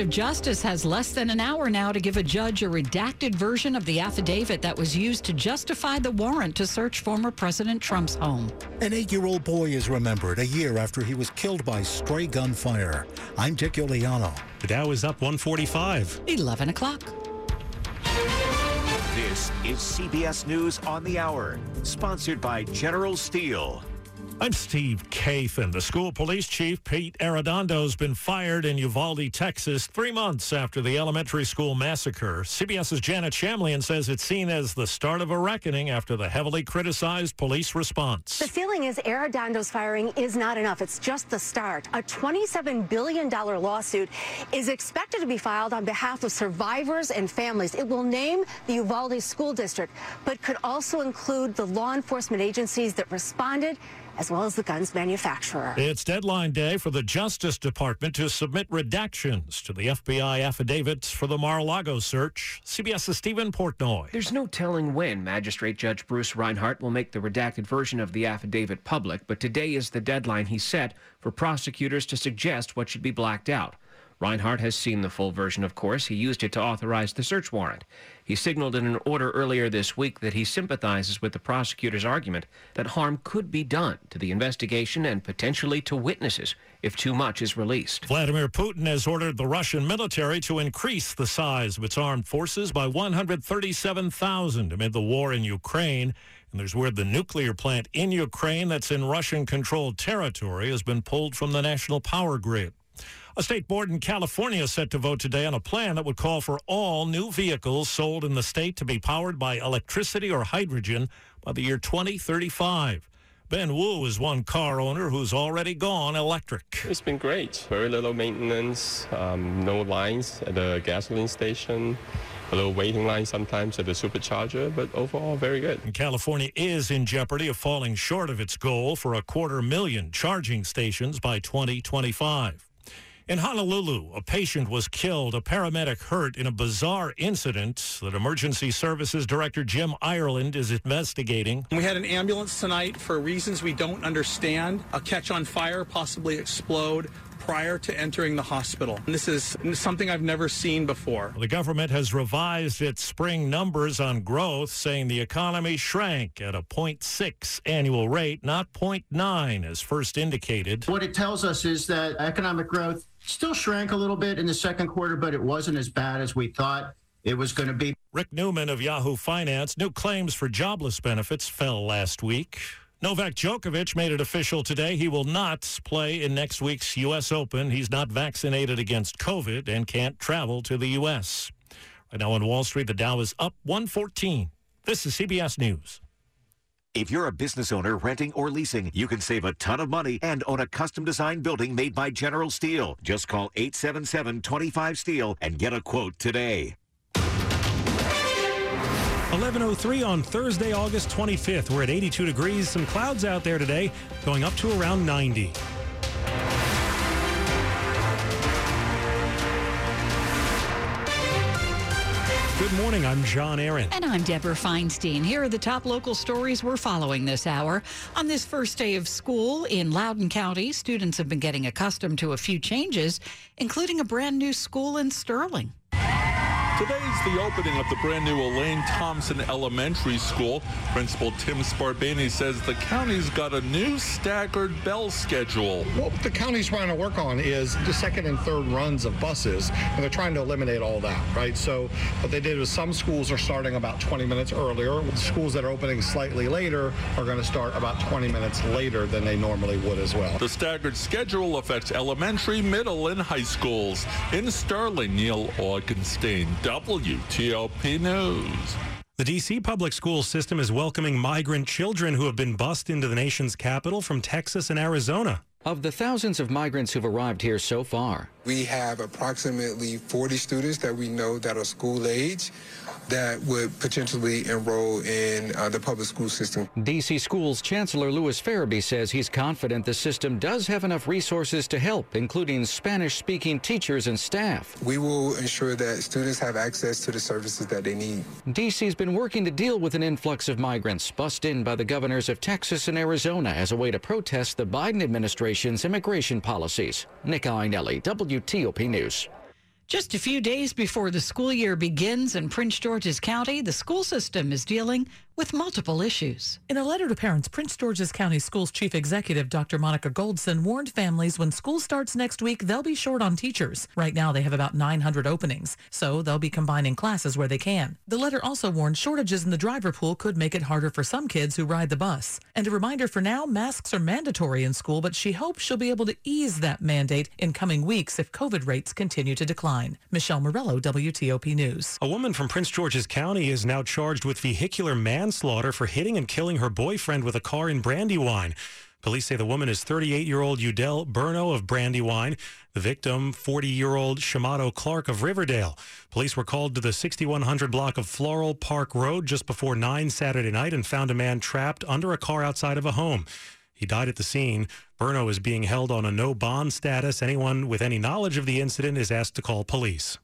of Justice has less than an hour now to give a judge a redacted version of the affidavit that was used to justify the warrant to search former President Trump's home. An eight year old boy is remembered a year after he was killed by stray gunfire. I'm Dick Uliano. The Dow is up 145. 11 o'clock. This is CBS News on the Hour, sponsored by General Steel. I'm Steve Kathan. The school police chief, Pete Arredondo, has been fired in Uvalde, Texas, three months after the elementary school massacre. CBS's Janet Shamlian says it's seen as the start of a reckoning after the heavily criticized police response. The feeling is Arredondo's firing is not enough. It's just the start. A $27 billion lawsuit is expected to be filed on behalf of survivors and families. It will name the Uvalde School District, but could also include the law enforcement agencies that responded as well as the gun's manufacturer. It's deadline day for the Justice Department to submit redactions to the FBI affidavits for the Mar-a-Lago search. CBS's Stephen Portnoy. There's no telling when Magistrate Judge Bruce Reinhart will make the redacted version of the affidavit public, but today is the deadline he set for prosecutors to suggest what should be blacked out. Reinhart has seen the full version, of course. He used it to authorize the search warrant. He signaled in an order earlier this week that he sympathizes with the prosecutor's argument that harm could be done to the investigation and potentially to witnesses if too much is released. Vladimir Putin has ordered the Russian military to increase the size of its armed forces by 137,000 amid the war in Ukraine. And there's word the nuclear plant in Ukraine that's in Russian controlled territory has been pulled from the national power grid. A state board in California is set to vote today on a plan that would call for all new vehicles sold in the state to be powered by electricity or hydrogen by the year 2035. Ben Wu is one car owner who's already gone electric. It's been great. Very little maintenance, um, no lines at the gasoline station a little waiting line sometimes at the supercharger, but overall very good. And California is in jeopardy of falling short of its goal for a quarter million charging stations by 2025. In Honolulu, a patient was killed, a paramedic hurt in a bizarre incident that Emergency Services Director Jim Ireland is investigating. We had an ambulance tonight for reasons we don't understand, a catch on fire, possibly explode prior to entering the hospital. And this is something I've never seen before. The government has revised its spring numbers on growth, saying the economy shrank at a 0.6 annual rate, not 0.9 as first indicated. What it tells us is that economic growth still shrank a little bit in the second quarter, but it wasn't as bad as we thought it was going to be. Rick Newman of Yahoo Finance, new claims for jobless benefits fell last week. Novak Djokovic made it official today. He will not play in next week's U.S. Open. He's not vaccinated against COVID and can't travel to the U.S. Right now on Wall Street, the Dow is up 114. This is CBS News. If you're a business owner renting or leasing, you can save a ton of money and own a custom designed building made by General Steel. Just call 877 25 Steel and get a quote today. 11.03 on Thursday, August 25th. We're at 82 degrees. Some clouds out there today, going up to around 90. Good morning. I'm John Aaron. And I'm Deborah Feinstein. Here are the top local stories we're following this hour. On this first day of school in Loudoun County, students have been getting accustomed to a few changes, including a brand new school in Sterling. Today's the opening of the brand new Elaine Thompson Elementary School. Principal Tim Sparbani says the county's got a new staggered bell schedule. What the county's trying to work on is the second and third runs of buses, and they're trying to eliminate all that, right? So what they did was some schools are starting about 20 minutes earlier. Schools that are opening slightly later are going to start about 20 minutes later than they normally would as well. The staggered schedule affects elementary, middle, and high schools. In Sterling, Neil Augenstein. WTOP News. The D.C. public school system is welcoming migrant children who have been bused into the nation's capital from Texas and Arizona. Of the thousands of migrants who've arrived here so far, We have approximately 40 students that we know that are school age that would potentially enroll in uh, the public school system. DC Schools Chancellor Lewis Ferebee says he's confident the system does have enough resources to help, including Spanish speaking teachers and staff. We will ensure that students have access to the services that they need. DC's been working to deal with an influx of migrants bussed in by the governors of Texas and Arizona as a way to protest the Biden administration's immigration policies. Nick Iannelli, WTOP News. Just a few days before the school year begins in Prince George's County, the school system is dealing with multiple issues. In a letter to parents, Prince George's County Schools Chief Executive Dr. Monica Goldson warned families when school starts next week, they'll be short on teachers. Right now, they have about 900 openings, so they'll be combining classes where they can. The letter also warned shortages in the driver pool could make it harder for some kids who ride the bus. And a reminder for now, masks are mandatory in school, but she hopes she'll be able to ease that mandate in coming weeks if COVID rates continue to decline. Michelle Murillo, WTOP News. A woman from Prince George's County is now charged with vehicular manslaughter manslaughter for hitting and killing her boyfriend with a car in Brandywine. Police say the woman is 38-year-old Udell Burno of Brandywine. The victim, 40-year-old Shamato Clark of Riverdale. Police were called to the 6100 block of Floral Park Road just before 9 Saturday night and found a man trapped under a car outside of a home. He died at the scene. Burno is being held on a no bond status. Anyone with any knowledge of the incident is asked to call police.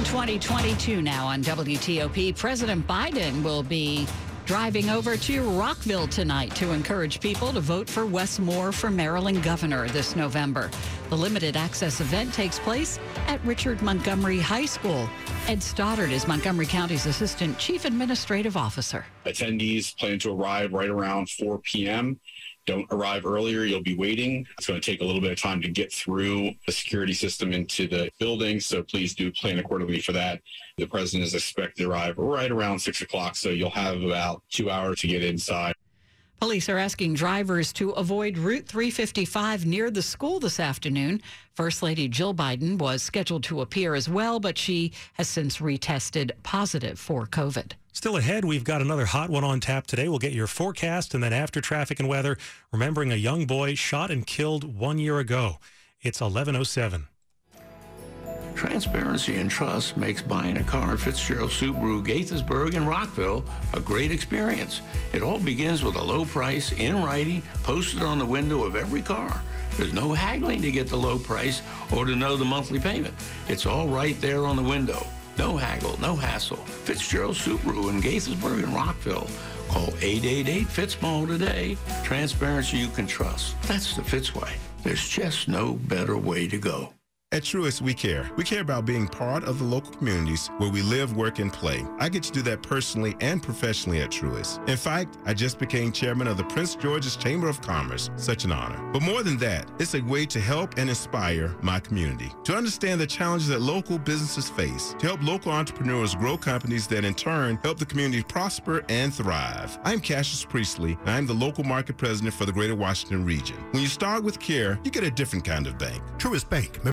Campaign 2022 now on WTOP. President Biden will be driving over to Rockville tonight to encourage people to vote for Wes Moore for Maryland governor this November. The limited access event takes place at Richard Montgomery High School. Ed Stoddard is Montgomery County's Assistant Chief Administrative Officer. Attendees plan to arrive right around 4 p.m don't arrive earlier, you'll be waiting. It's going to take a little bit of time to get through the security system into the building, so please do plan accordingly for that. The president is expected to arrive right around 6 o'clock, so you'll have about two hours to get inside. Police are asking drivers to avoid Route 355 near the school this afternoon. First Lady Jill Biden was scheduled to appear as well, but she has since retested positive for COVID. Still ahead, we've got another hot one on tap today. We'll get your forecast and then after traffic and weather, remembering a young boy shot and killed one year ago. It's 1107. Transparency and trust makes buying a car at Fitzgerald Subaru, Gaithersburg, and Rockville a great experience. It all begins with a low price in writing posted on the window of every car. There's no haggling to get the low price or to know the monthly payment. It's all right there on the window. No haggle, no hassle. Fitzgerald Subaru in Gaithersburg and Rockville. Call 888-FITZMALL today. Transparency you can trust. That's the Fitzway. There's just no better way to go. At Truist, we care. We care about being part of the local communities where we live, work, and play. I get to do that personally and professionally at Truist. In fact, I just became chairman of the Prince George's Chamber of Commerce. Such an honor. But more than that, it's a way to help and inspire my community, to understand the challenges that local businesses face, to help local entrepreneurs grow companies that in turn help the community prosper and thrive. I'm Cassius Priestley, and I'm the local market president for the Greater Washington region. When you start with care, you get a different kind of bank. Truist Bank.